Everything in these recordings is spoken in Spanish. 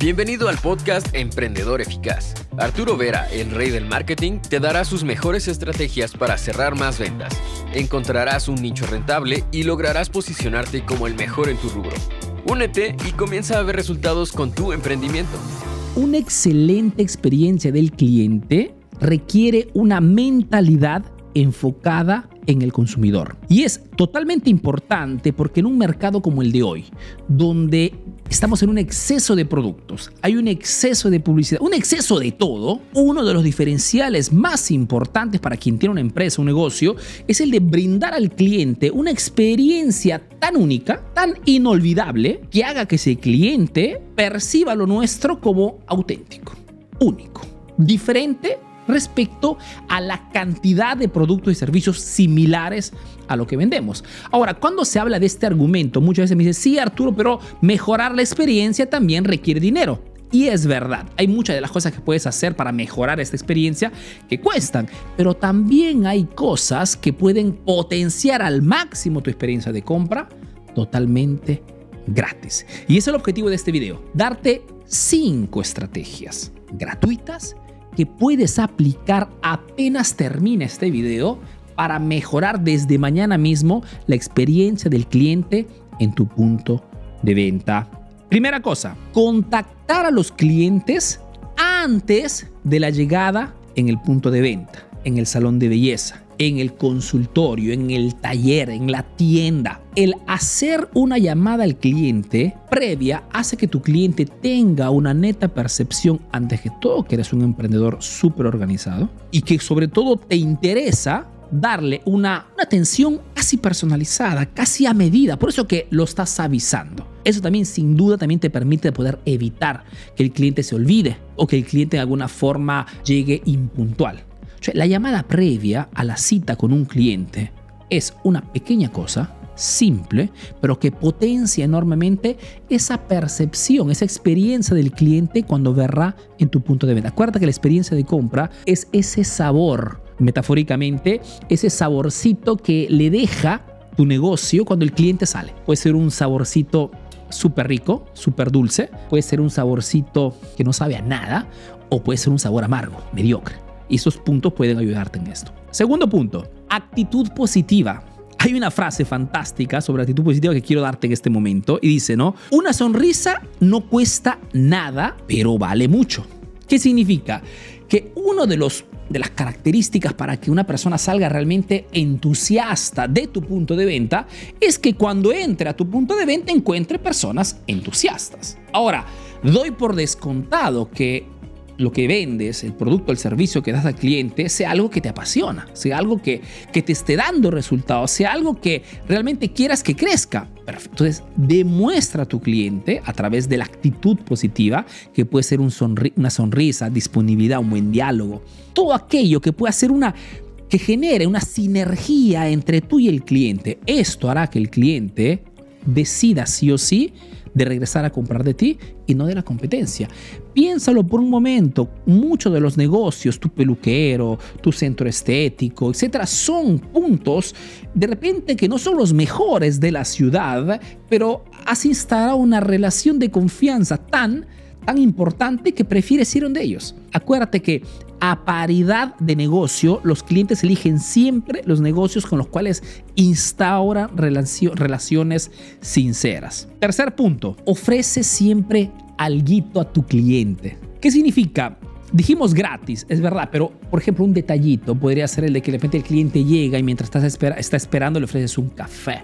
Bienvenido al podcast Emprendedor Eficaz. Arturo Vera, el rey del marketing, te dará sus mejores estrategias para cerrar más ventas. Encontrarás un nicho rentable y lograrás posicionarte como el mejor en tu rubro. Únete y comienza a ver resultados con tu emprendimiento. Una excelente experiencia del cliente requiere una mentalidad enfocada en el consumidor. Y es totalmente importante porque en un mercado como el de hoy, donde estamos en un exceso de productos, hay un exceso de publicidad, un exceso de todo, uno de los diferenciales más importantes para quien tiene una empresa, un negocio, es el de brindar al cliente una experiencia tan única, tan inolvidable, que haga que ese cliente perciba lo nuestro como auténtico, único, diferente respecto a la cantidad de productos y servicios similares a lo que vendemos. Ahora, cuando se habla de este argumento, muchas veces me dicen, sí Arturo, pero mejorar la experiencia también requiere dinero. Y es verdad, hay muchas de las cosas que puedes hacer para mejorar esta experiencia que cuestan, pero también hay cosas que pueden potenciar al máximo tu experiencia de compra totalmente gratis. Y es el objetivo de este video, darte cinco estrategias gratuitas que puedes aplicar apenas termine este video para mejorar desde mañana mismo la experiencia del cliente en tu punto de venta. Primera cosa, contactar a los clientes antes de la llegada en el punto de venta, en el salón de belleza en el consultorio, en el taller, en la tienda. El hacer una llamada al cliente previa hace que tu cliente tenga una neta percepción antes que todo que eres un emprendedor súper organizado y que sobre todo te interesa darle una, una, atención casi personalizada, casi a medida. Por eso que lo estás avisando. Eso también sin duda también te permite poder evitar que el cliente se olvide o que el cliente de alguna forma llegue impuntual la llamada previa a la cita con un cliente es una pequeña cosa, simple, pero que potencia enormemente esa percepción, esa experiencia del cliente cuando verá en tu punto de venta. Acuérdate que la experiencia de compra es ese sabor, metafóricamente, ese saborcito que le deja tu negocio cuando el cliente sale. Puede ser un saborcito súper rico, súper dulce, puede ser un saborcito que no sabe a nada, o puede ser un sabor amargo, mediocre. Y esos puntos pueden ayudarte en esto. Segundo punto, actitud positiva. Hay una frase fantástica sobre actitud positiva que quiero darte en este momento y dice, ¿no? Una sonrisa no cuesta nada, pero vale mucho. ¿Qué significa? Que uno de los de las características para que una persona salga realmente entusiasta de tu punto de venta es que cuando entre a tu punto de venta encuentre personas entusiastas. Ahora, doy por descontado que lo que vendes, el producto, el servicio que das al cliente, sea algo que te apasiona, sea algo que, que te esté dando resultados, sea algo que realmente quieras que crezca. Perfecto. Entonces, demuestra a tu cliente a través de la actitud positiva, que puede ser un una sonrisa, disponibilidad, un buen diálogo, todo aquello que pueda ser una que genere una sinergia entre tú y el cliente. Esto hará que el cliente decida sí o sí de regresar a comprar de ti y no de la competencia. Piénsalo por un momento, muchos de los negocios, tu peluquero, tu centro estético, etcétera, son puntos de repente que no son los mejores de la ciudad, pero has instalado una relación de confianza tan tan importante que prefieres ir donde ellos. Acuérdate que a paridad de negocio, los clientes eligen siempre los negocios con los cuales instauran relaciones sinceras. Tercer punto, ofrece siempre algo a tu cliente. ¿Qué significa? Dijimos gratis, es verdad, pero por ejemplo un detallito podría ser el de que de repente el cliente llega y mientras estás está esperando le ofreces un café.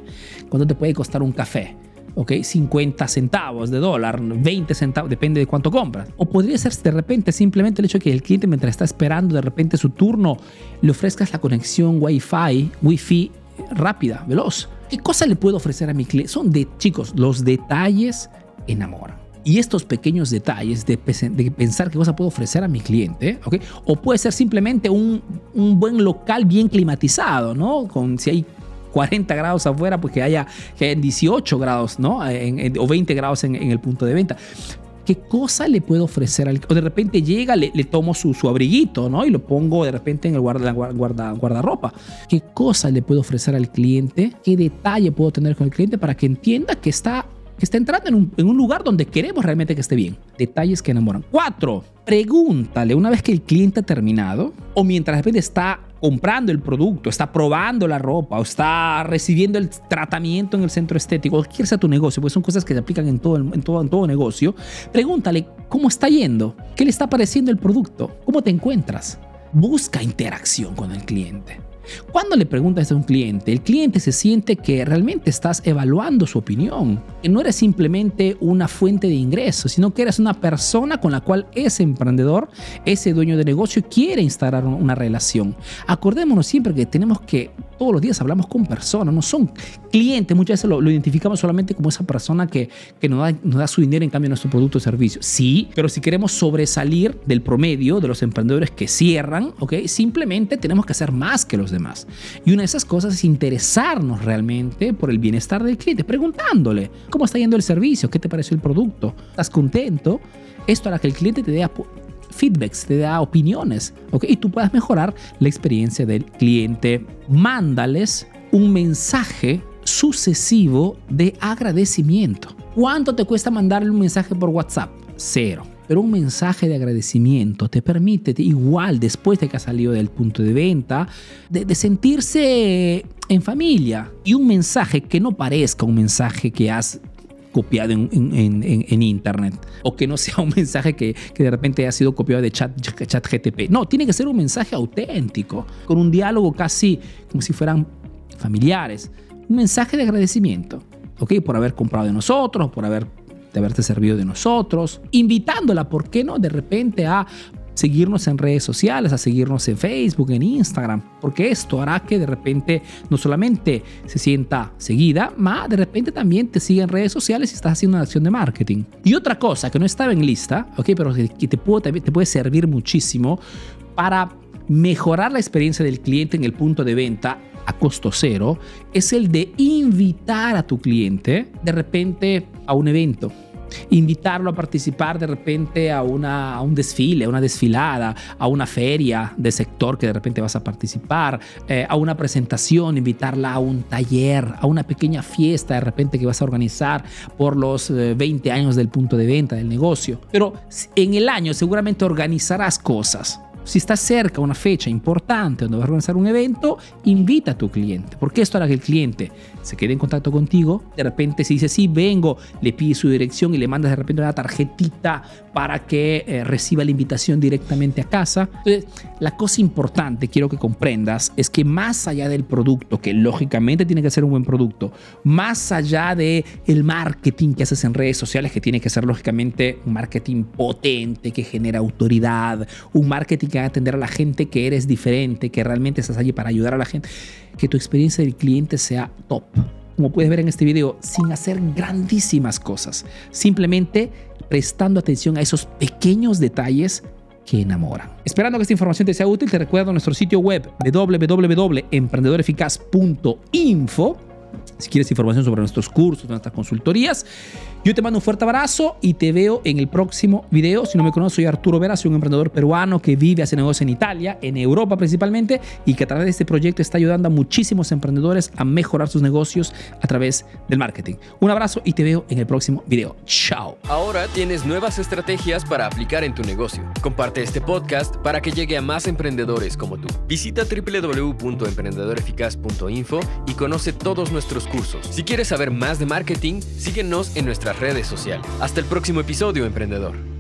¿Cuánto te puede costar un café? ¿Ok? 50 centavos de dólar, 20 centavos, depende de cuánto compras. O podría ser de repente simplemente el hecho de que el cliente mientras está esperando de repente su turno le ofrezcas la conexión Wi-Fi, Wi-Fi rápida, veloz. ¿Qué cosa le puedo ofrecer a mi cliente? Son de, chicos, los detalles enamoran. Y estos pequeños detalles de, pensar qué cosa puedo ofrecer a mi cliente, ¿ok? O puede ser simplemente un, un buen local bien climatizado, ¿no? Con si hay 40 grados afuera, pues que haya, que 18 grados, ¿no? o 20 grados en, el punto de venta. ¿Qué cosa le puedo ofrecer al O de repente llega, le, tomo su, abriguito, ¿no? Y lo pongo de repente en el guarda, guarda, guardarropa. ¿Qué cosa le puedo ofrecer al cliente? ¿Qué detalle puedo tener con el cliente para que entienda que está que está entrando en un, en un lugar donde queremos realmente que esté bien. Detalles que enamoran. Cuatro, pregúntale una vez que el cliente ha terminado o mientras de repente está comprando el producto, está probando la ropa o está recibiendo el tratamiento en el centro estético, cualquier sea tu negocio, porque son cosas que se aplican en todo, en todo, en todo negocio, pregúntale cómo está yendo, qué le está pareciendo el producto, cómo te encuentras. Busca interacción con el cliente. Cuando le preguntas a un cliente, el cliente se siente que realmente estás evaluando su opinión, que no eres simplemente una fuente de ingresos, sino que eres una persona con la cual ese emprendedor, ese dueño de negocio quiere instalar una relación. Acordémonos siempre que tenemos que todos los días hablamos con personas, no son clientes, muchas veces lo, identificamos solamente como esa persona que, que nos, da, nos da su dinero en cambio de nuestro producto o servicio. Sí, pero si queremos sobresalir del promedio de los emprendedores que cierran, ¿ok? Simplemente tenemos que hacer más que los Y una de esas cosas es interesarnos realmente por el bienestar del cliente, preguntándole cómo está yendo el servicio, qué te pareció el producto, estás contento. Esto hará que el cliente te dé feedbacks, te da opiniones, ¿ok? Y tú puedas mejorar la experiencia del cliente. Mándales un mensaje sucesivo de agradecimiento. ¿Cuánto te cuesta mandarle un mensaje por WhatsApp? Cero. Pero un mensaje de agradecimiento te permite, igual después de que has salido del punto de venta, de, de, sentirse en familia. Y un mensaje que no parezca un mensaje que has copiado en, en, en, en, internet o que no sea un mensaje que, que de repente haya sido copiado de chat, chat GTP. No, tiene que ser un mensaje auténtico, con un diálogo casi como si fueran familiares. Un mensaje de agradecimiento, ¿ok? Por haber comprado de nosotros, por haber de haberte servido de nosotros, invitándola, ¿por qué no? De repente a seguirnos en redes sociales, a seguirnos en Facebook, en Instagram, porque esto hará que de repente no solamente se sienta seguida, más de repente también te siga en redes sociales y estás haciendo una acción de marketing. Y otra cosa que no estaba en lista, ok, pero que te puede, te puede servir muchísimo para mejorar la experiencia del cliente en el punto de venta a costo cero, es el de invitar a tu cliente de repente a un evento invitarlo a participar de repente a, una, a un desfile, a una desfilada, a una feria de sector que de repente vas a participar, eh, a una presentación, invitarla a un taller, a una pequeña fiesta de repente que vas a organizar por los eh, 20 años del punto de venta del negocio. Pero en el año seguramente organizarás cosas. Si está cerca una fecha importante donde vas a organizar un evento, invita a tu cliente, porque esto hará que el cliente se quede en contacto contigo. De repente, si dice sí, vengo, le pide su dirección y le mandas de repente una tarjetita para que eh, reciba la invitación directamente a casa. Entonces, la cosa importante, quiero que comprendas, es que más allá del producto, que lógicamente tiene que ser un buen producto, más allá de el marketing que haces en redes sociales, que tiene que ser lógicamente un marketing potente, que genera autoridad, un marketing atender a la gente que eres diferente, que realmente estás allí para ayudar a la gente, que tu experiencia del cliente sea top. Como puedes ver en este video, sin hacer grandísimas cosas, simplemente prestando atención a esos pequeños detalles que enamoran. Esperando que esta información te sea útil, te recuerdo nuestro sitio web www.emprendedoreficaz.info si quieres información sobre nuestros cursos, nuestras consultorías. Yo te mando un fuerte abrazo y te veo en el próximo video. Si no me conoces, soy Arturo Vera, soy un emprendedor peruano que vive, hace negocio en Italia, en Europa principalmente, y que a través de este proyecto está ayudando a muchísimos emprendedores a mejorar sus negocios a través del marketing. Un abrazo y te veo en el próximo video. Chao. Ahora tienes nuevas estrategias para aplicar en tu negocio. Comparte este podcast para que llegue a más emprendedores como tú. Visita www.emprendedoreficaz.info y conoce todos Si quieres saber más de marketing, síguenos en nuestras redes sociales. Hasta el próximo episodio, emprendedor.